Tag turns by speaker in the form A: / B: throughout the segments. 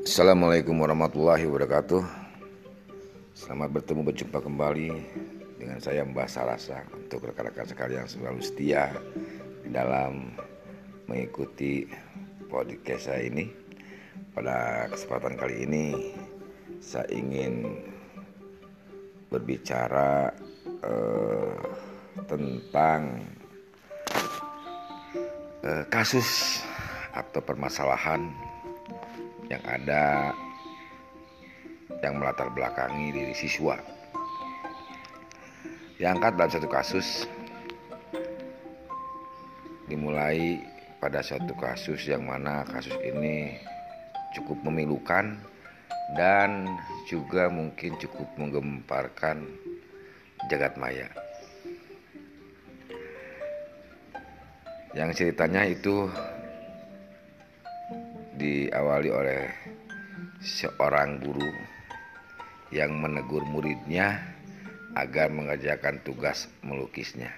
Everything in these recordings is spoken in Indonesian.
A: Assalamualaikum warahmatullahi wabarakatuh. Selamat bertemu berjumpa kembali dengan saya Mbah Sarasa Untuk rekan-rekan sekalian selalu setia dalam mengikuti podcast saya ini. Pada kesempatan kali ini saya ingin berbicara eh, tentang eh, kasus atau permasalahan yang ada yang melatar belakangi diri siswa. Diangkat dalam satu kasus dimulai pada suatu kasus yang mana kasus ini cukup memilukan dan juga mungkin cukup menggemparkan jagat maya. Yang ceritanya itu diawali oleh seorang guru yang menegur muridnya agar mengerjakan tugas melukisnya.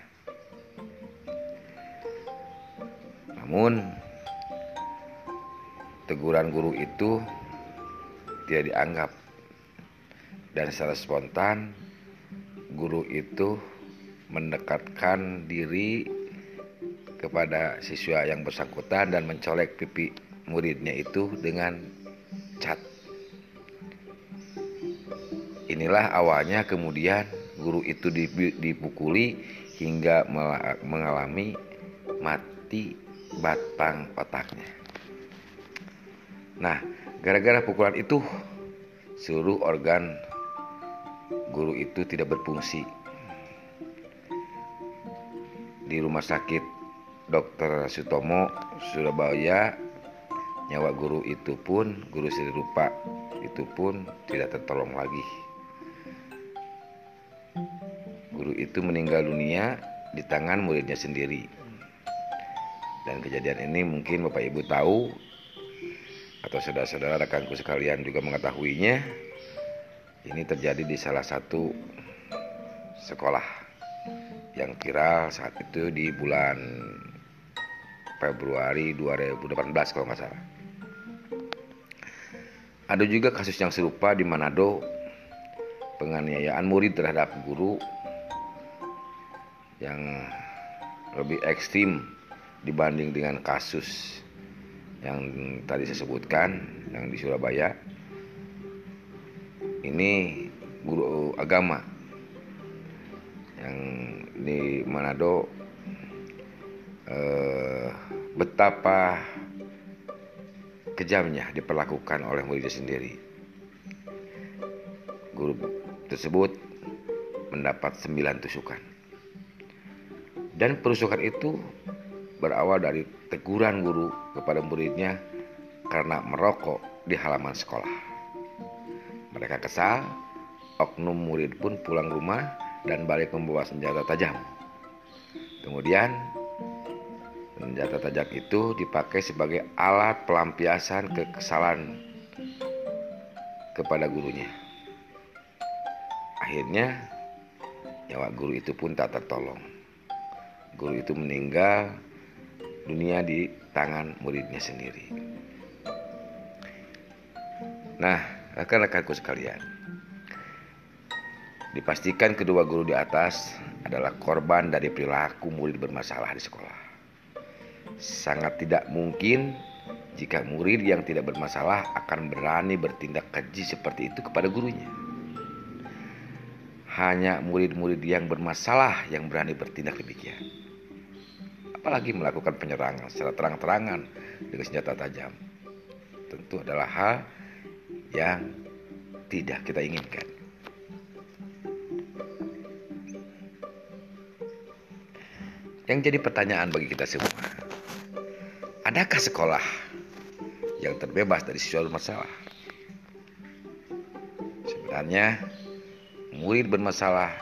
A: Namun, teguran guru itu tidak dianggap, dan secara spontan guru itu mendekatkan diri kepada siswa yang bersangkutan dan mencolek pipi muridnya itu dengan cat. Inilah awalnya kemudian guru itu dipukuli hingga mengalami mati batang otaknya. Nah, gara-gara pukulan itu seluruh organ guru itu tidak berfungsi. Di rumah sakit Dr. Sutomo Surabaya nyawa guru itu pun guru seni rupa itu pun tidak tertolong lagi. Guru itu meninggal dunia di tangan muridnya sendiri. Dan kejadian ini mungkin Bapak Ibu tahu atau saudara-saudara rekanku sekalian juga mengetahuinya. Ini terjadi di salah satu sekolah yang viral saat itu di bulan Februari 2018 kalau nggak salah. Ada juga kasus yang serupa di Manado, penganiayaan murid terhadap guru yang lebih ekstrim dibanding dengan kasus yang tadi saya sebutkan yang di Surabaya. Ini guru agama yang di Manado eh, betapa kejamnya diperlakukan oleh muridnya sendiri. Guru tersebut mendapat sembilan tusukan. Dan perusukan itu berawal dari teguran guru kepada muridnya karena merokok di halaman sekolah. Mereka kesal, oknum murid pun pulang rumah dan balik membawa senjata tajam. Kemudian Senjata tajam itu dipakai sebagai alat pelampiasan kekesalan kepada gurunya. Akhirnya nyawa guru itu pun tak tertolong. Guru itu meninggal dunia di tangan muridnya sendiri. Nah, rekan-rekanku sekalian, dipastikan kedua guru di atas adalah korban dari perilaku murid bermasalah di sekolah. Sangat tidak mungkin jika murid yang tidak bermasalah akan berani bertindak keji seperti itu kepada gurunya. Hanya murid-murid yang bermasalah yang berani bertindak demikian. Apalagi melakukan penyerangan secara terang-terangan dengan senjata tajam. Tentu adalah hal yang tidak kita inginkan. Yang jadi pertanyaan bagi kita semua, Adakah sekolah yang terbebas dari siswa bermasalah? Sebenarnya murid bermasalah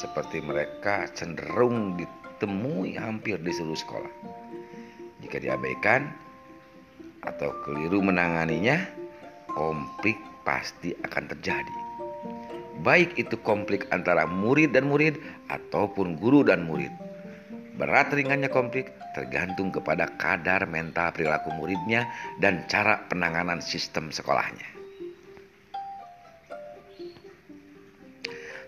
A: seperti mereka cenderung ditemui hampir di seluruh sekolah. Jika diabaikan atau keliru menanganinya, konflik pasti akan terjadi. Baik itu konflik antara murid dan murid ataupun guru dan murid. Berat ringannya konflik tergantung kepada kadar mental perilaku muridnya dan cara penanganan sistem sekolahnya.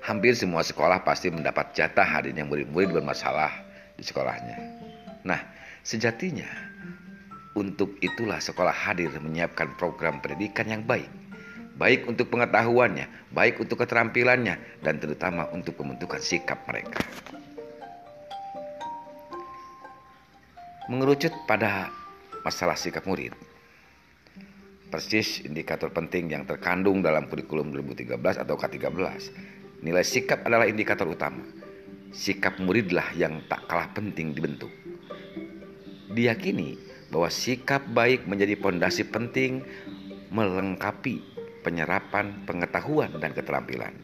A: Hampir semua sekolah pasti mendapat jatah hadirnya murid-murid bermasalah di sekolahnya. Nah, sejatinya untuk itulah sekolah hadir menyiapkan program pendidikan yang baik. Baik untuk pengetahuannya, baik untuk keterampilannya, dan terutama untuk pembentukan sikap mereka. Mengerucut pada masalah sikap murid, persis indikator penting yang terkandung dalam kurikulum 2013 atau K13 Nilai sikap adalah indikator utama. Sikap muridlah yang tak kalah penting dibentuk. Diyakini bahwa sikap baik menjadi pondasi penting melengkapi penyerapan pengetahuan dan keterampilan.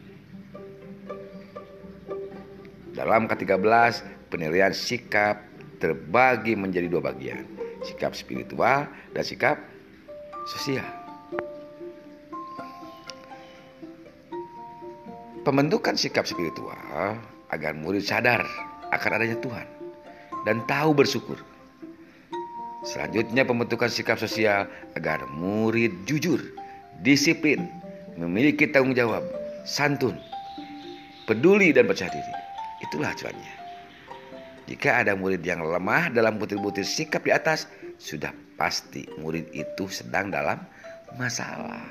A: Dalam ke-13, penilaian sikap terbagi menjadi dua bagian, sikap spiritual dan sikap sosial. Pembentukan sikap spiritual agar murid sadar akan adanya Tuhan dan tahu bersyukur. Selanjutnya pembentukan sikap sosial agar murid jujur, disiplin, memiliki tanggung jawab, santun, peduli dan percaya diri. Itulah acuannya. Jika ada murid yang lemah dalam butir-butir sikap di atas, sudah pasti murid itu sedang dalam masalah.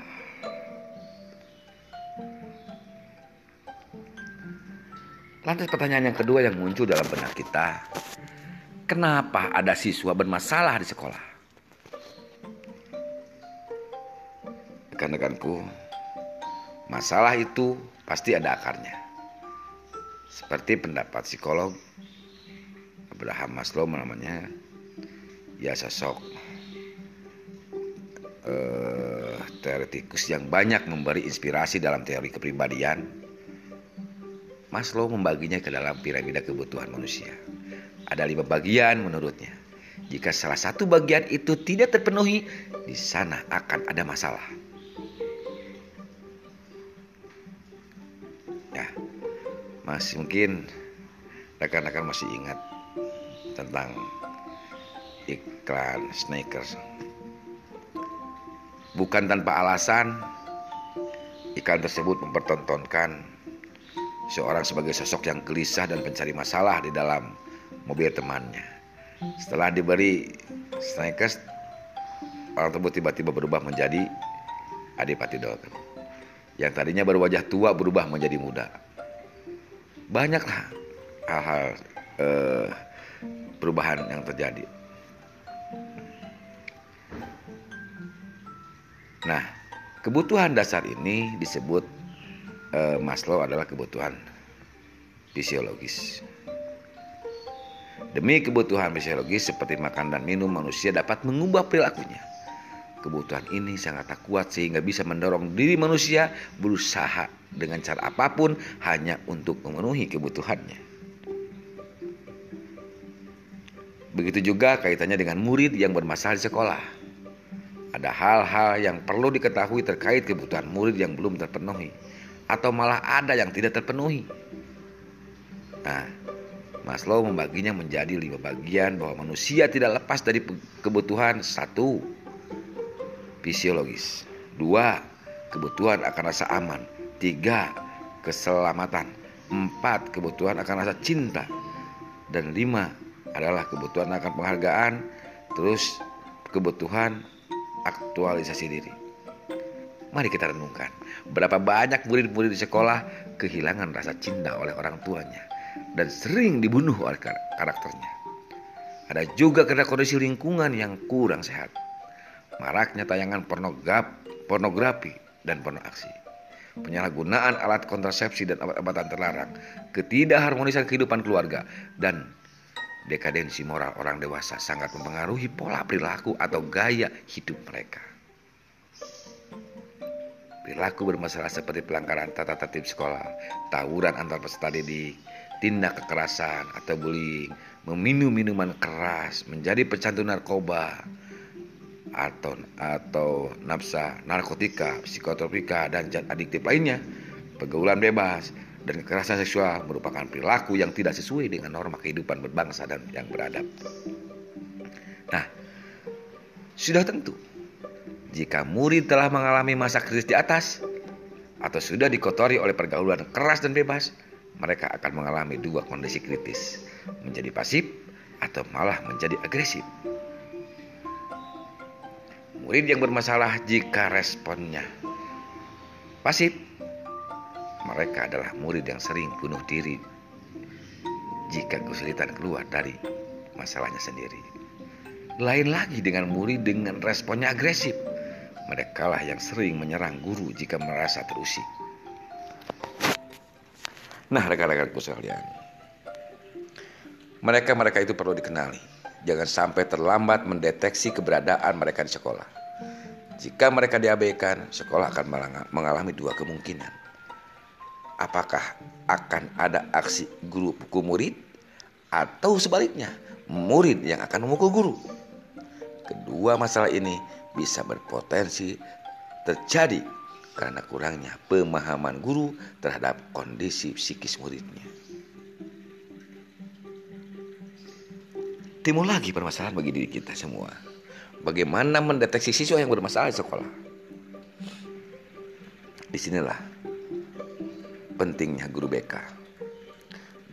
A: Lantas pertanyaan yang kedua yang muncul dalam benak kita, kenapa ada siswa bermasalah di sekolah? Rekan-rekanku, masalah itu pasti ada akarnya. Seperti pendapat psikolog Abraham Maslow namanya, ya sosok uh, teoretikus yang banyak memberi inspirasi dalam teori kepribadian Maslow membaginya ke dalam piramida kebutuhan manusia. Ada lima bagian menurutnya. Jika salah satu bagian itu tidak terpenuhi, di sana akan ada masalah. Ya, masih mungkin rekan-rekan masih ingat tentang iklan Snickers. Bukan tanpa alasan, iklan tersebut mempertontonkan seorang sebagai sosok yang gelisah dan pencari masalah di dalam mobil temannya. Setelah diberi Snickers, orang tersebut tiba-tiba berubah menjadi Adipati Dolken. Yang tadinya berwajah tua berubah menjadi muda. Banyaklah hal-hal eh, perubahan yang terjadi. Nah, kebutuhan dasar ini disebut uh, Maslow adalah kebutuhan fisiologis. Demi kebutuhan fisiologis seperti makan dan minum, manusia dapat mengubah perilakunya. Kebutuhan ini sangat tak kuat sehingga bisa mendorong diri manusia berusaha dengan cara apa pun hanya untuk memenuhi kebutuhannya. Begitu juga kaitannya dengan murid yang bermasalah di sekolah. Ada hal-hal yang perlu diketahui terkait kebutuhan murid yang belum terpenuhi atau malah ada yang tidak terpenuhi. Nah, Maslow membaginya menjadi lima bagian bahwa manusia tidak lepas dari kebutuhan. Satu fisiologis, dua kebutuhan akan rasa aman, tiga keselamatan, empat kebutuhan akan rasa cinta, dan lima adalah kebutuhan akan penghargaan, terus kebutuhan aktualisasi diri. Mari kita renungkan, berapa banyak murid-murid di sekolah kehilangan rasa cinta oleh orang tuanya dan sering dibunuh oleh karakternya. Ada juga karena kondisi lingkungan yang kurang sehat. Maraknya tayangan pornografi dan porno aksi. Penyalahgunaan alat kontrasepsi dan obat-obatan terlarang, ketidakharmonisan kehidupan keluarga, dan dekadensi moral orang dewasa sangat mempengaruhi pola perilaku atau gaya hidup mereka. Perilaku bermasalah seperti pelanggaran tata tertib sekolah, tawuran antar peserta didik, tindak kekerasan atau bullying, meminum minuman keras, menjadi pecandu narkoba atau atau nafsa narkotika, psikotropika dan zat adiktif lainnya, pergaulan bebas dan kekerasan seksual merupakan perilaku yang tidak sesuai dengan norma kehidupan berbangsa dan yang beradab. Nah, sudah tentu jika murid telah mengalami masa kritis di atas atau sudah dikotori oleh pergaulan keras dan bebas, mereka akan mengalami dua kondisi kritis, menjadi pasif atau malah menjadi agresif. Murid yang bermasalah jika responnya pasif, mereka adalah murid yang sering bunuh diri jika kesulitan keluar dari masalahnya sendiri. Lain lagi dengan murid dengan responnya agresif mereka lah yang sering menyerang guru jika merasa terusik. Nah, rekan-rekanku sekalian. Mereka-mereka itu perlu dikenali. Jangan sampai terlambat mendeteksi keberadaan mereka di sekolah. Jika mereka diabaikan, sekolah akan mengalami dua kemungkinan. Apakah akan ada aksi guru pukul murid atau sebaliknya, murid yang akan memukul guru. Kedua masalah ini bisa berpotensi terjadi karena kurangnya pemahaman guru terhadap kondisi psikis muridnya. Timbul lagi permasalahan bagi diri kita semua. Bagaimana mendeteksi siswa yang bermasalah di sekolah? Di sinilah pentingnya guru BK.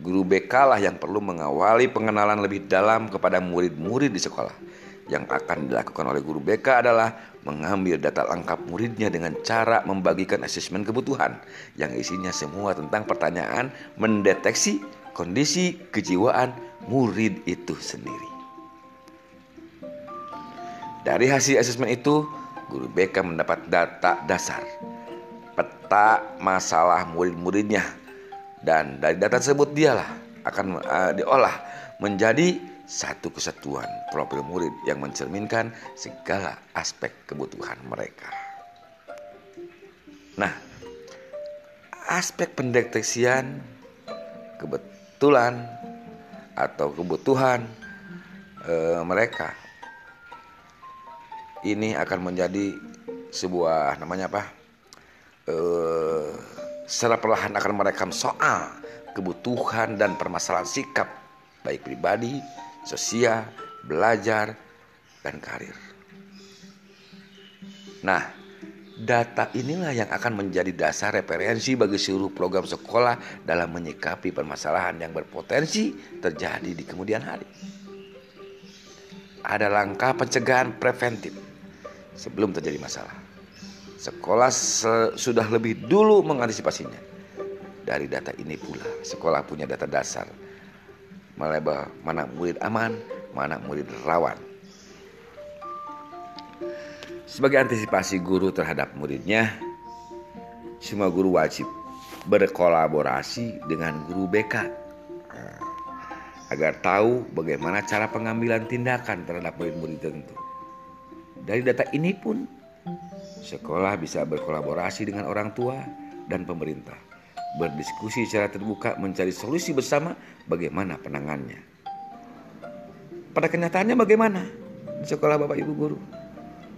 A: Guru BK lah yang perlu mengawali pengenalan lebih dalam kepada murid-murid di sekolah yang akan dilakukan oleh guru BK adalah mengambil data lengkap muridnya dengan cara membagikan asesmen kebutuhan yang isinya semua tentang pertanyaan mendeteksi kondisi kejiwaan murid itu sendiri. Dari hasil asesmen itu, guru BK mendapat data dasar, peta masalah murid-muridnya, dan dari data tersebut dialah akan uh, diolah menjadi satu kesatuan profil murid yang mencerminkan segala aspek kebutuhan mereka. Nah, aspek pendeteksian kebetulan atau kebutuhan e, mereka ini akan menjadi sebuah namanya apa? E, secara perlahan akan merekam soal kebutuhan dan permasalahan sikap baik pribadi sosial, belajar, dan karir. Nah, data inilah yang akan menjadi dasar referensi bagi seluruh program sekolah dalam menyikapi permasalahan yang berpotensi terjadi di kemudian hari. Ada langkah pencegahan preventif sebelum terjadi masalah. Sekolah sudah lebih dulu mengantisipasinya. Dari data ini pula, sekolah punya data dasar melabel mana murid aman, mana murid rawan. Sebagai antisipasi guru terhadap muridnya, semua guru wajib berkolaborasi dengan guru BK agar tahu bagaimana cara pengambilan tindakan terhadap murid-murid tertentu. Dari data ini pun sekolah bisa berkolaborasi dengan orang tua dan pemerintah berdiskusi secara terbuka mencari solusi bersama bagaimana penangannya. Pada kenyataannya bagaimana di sekolah Bapak Ibu guru?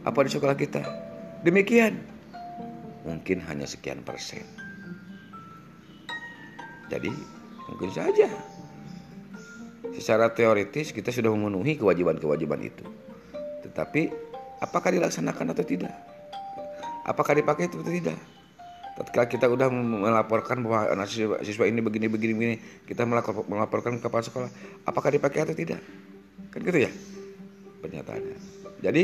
A: Apa di sekolah kita? Demikian. Mungkin hanya sekian persen. Jadi mungkin saja secara teoritis kita sudah memenuhi kewajiban-kewajiban itu. Tetapi apakah dilaksanakan atau tidak? Apakah dipakai atau tidak? Ketika kita udah melaporkan bahwa anak siswa, siswa ini begini begini begini, kita melaporkan ke kepala sekolah, apakah dipakai atau tidak? Kan gitu ya pernyataannya. Jadi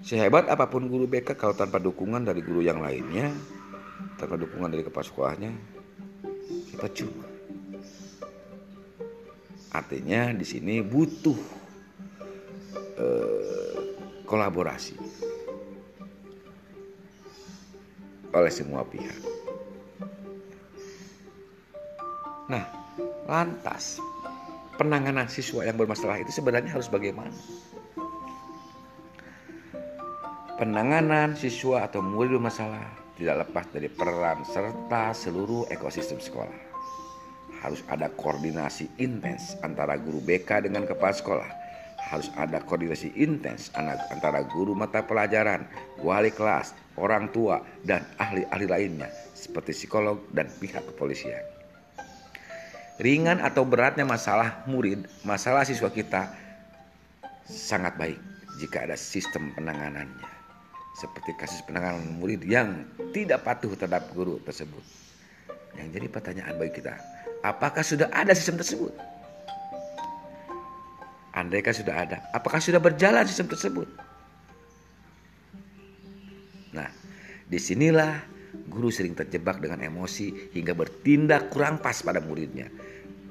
A: sehebat apa pun guru BK kalau tanpa dukungan dari guru yang lainnya, tanpa dukungan dari kepala sekolahnya, kita cuma. Artinya di sini butuh eh, kolaborasi oleh semua pihak. Nah, lantas penanganan siswa yang bermasalah itu sebenarnya harus bagaimana? Penanganan siswa atau murid bermasalah tidak lepas dari peran serta seluruh ekosistem sekolah. Harus ada koordinasi intens antara guru BK dengan kepala sekolah. Harus ada koordinasi intens antara guru mata pelajaran, wali kelas, orang tua, dan ahli-ahli lainnya seperti psikolog dan pihak kepolisian. Ringan atau beratnya masalah murid, masalah siswa kita sangat baik jika ada sistem penanganannya. Seperti kasus penanganan murid yang tidak patuh terhadap guru tersebut. Yang jadi pertanyaan bagi kita, apakah sudah ada sistem tersebut? Andaikan sudah ada, apakah sudah berjalan sistem tersebut? Nah, di sinilah guru sering terjebak dengan emosi hingga bertindak kurang pas pada muridnya.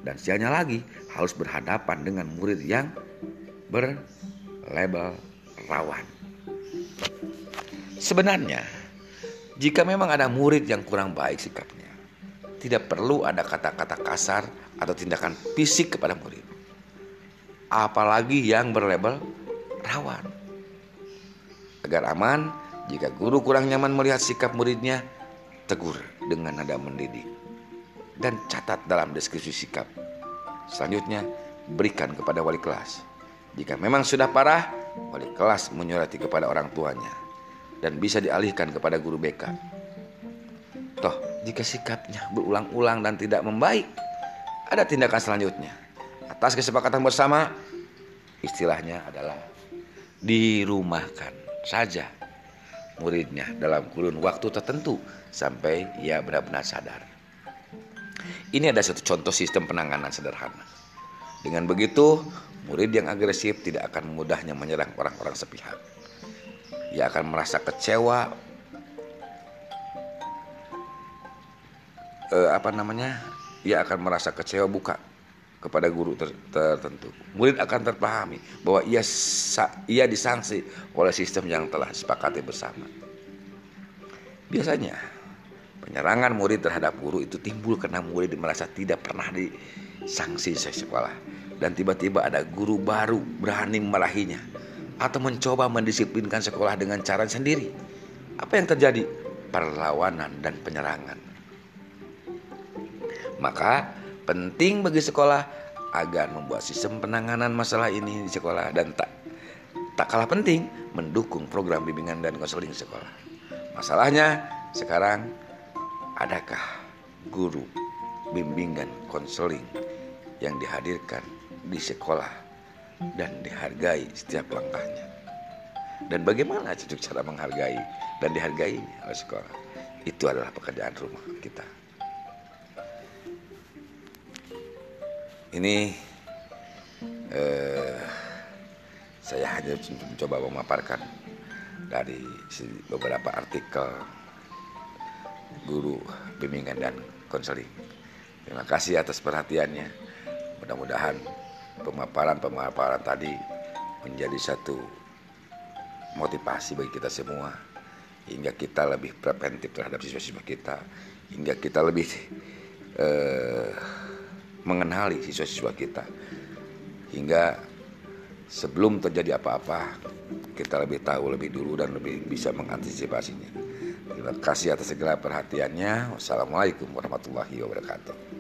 A: Dan sialnya lagi harus berhadapan dengan murid yang berlabel rawan. Sebenarnya, jika memang ada murid yang kurang baik sikapnya, tidak perlu ada kata-kata kasar atau tindakan fisik kepada murid apalagi yang berlabel rawan. Agar aman, jika guru kurang nyaman melihat sikap muridnya, tegur dengan nada mendidik. Dan catat dalam deskripsi sikap. Selanjutnya, berikan kepada wali kelas. Jika memang sudah parah, wali kelas menyurati kepada orang tuanya dan bisa dialihkan kepada guru BK. Toh, jika sikapnya berulang-ulang dan tidak membaik, ada tindakan selanjutnya atas kesepakatan bersama istilahnya adalah dirumahkan saja muridnya dalam kurun waktu tertentu sampai ia benar-benar sadar. Ini ada satu contoh sistem penanganan sederhana. Dengan begitu, murid yang agresif tidak akan mudahnya menyerang orang-orang sepihak. Ia akan merasa kecewa eh, apa namanya? Ia akan merasa kecewa buka kepada guru ter, tertentu. Murid akan terpahami bahwa ia ia disanksi oleh sistem yang telah disepakati bersama. Biasanya penyerangan murid terhadap guru itu timbul karena murid merasa tidak pernah disanksi sekolah dan tiba-tiba ada guru baru berani memarahinya atau mencoba mendisiplinkan sekolah dengan cara sendiri. Apa yang terjadi? Perlawanan dan penyerangan. Maka penting bagi sekolah agar membuat sistem penanganan masalah ini di sekolah dan tak tak kalah penting mendukung program bimbingan dan konseling sekolah. Masalahnya sekarang adakah guru bimbingan konseling yang dihadirkan di sekolah dan dihargai setiap langkahnya? Dan bagaimana cara menghargai dan dihargai oleh sekolah? Itu adalah pekerjaan rumah kita. Ini eh, saya hanya mencoba memaparkan dari beberapa artikel guru bimbingan dan konseling. Terima kasih atas perhatiannya. Mudah-mudahan pemaparan-pemaparan tadi menjadi satu motivasi bagi kita semua hingga kita lebih preventif terhadap siswa-siswa kita hingga kita lebih eh, mengenali siswa-siswa kita hingga sebelum terjadi apa-apa kita lebih tahu lebih dulu dan lebih bisa mengantisipasinya. Terima kasih atas segala perhatiannya. Wassalamualaikum warahmatullahi wabarakatuh.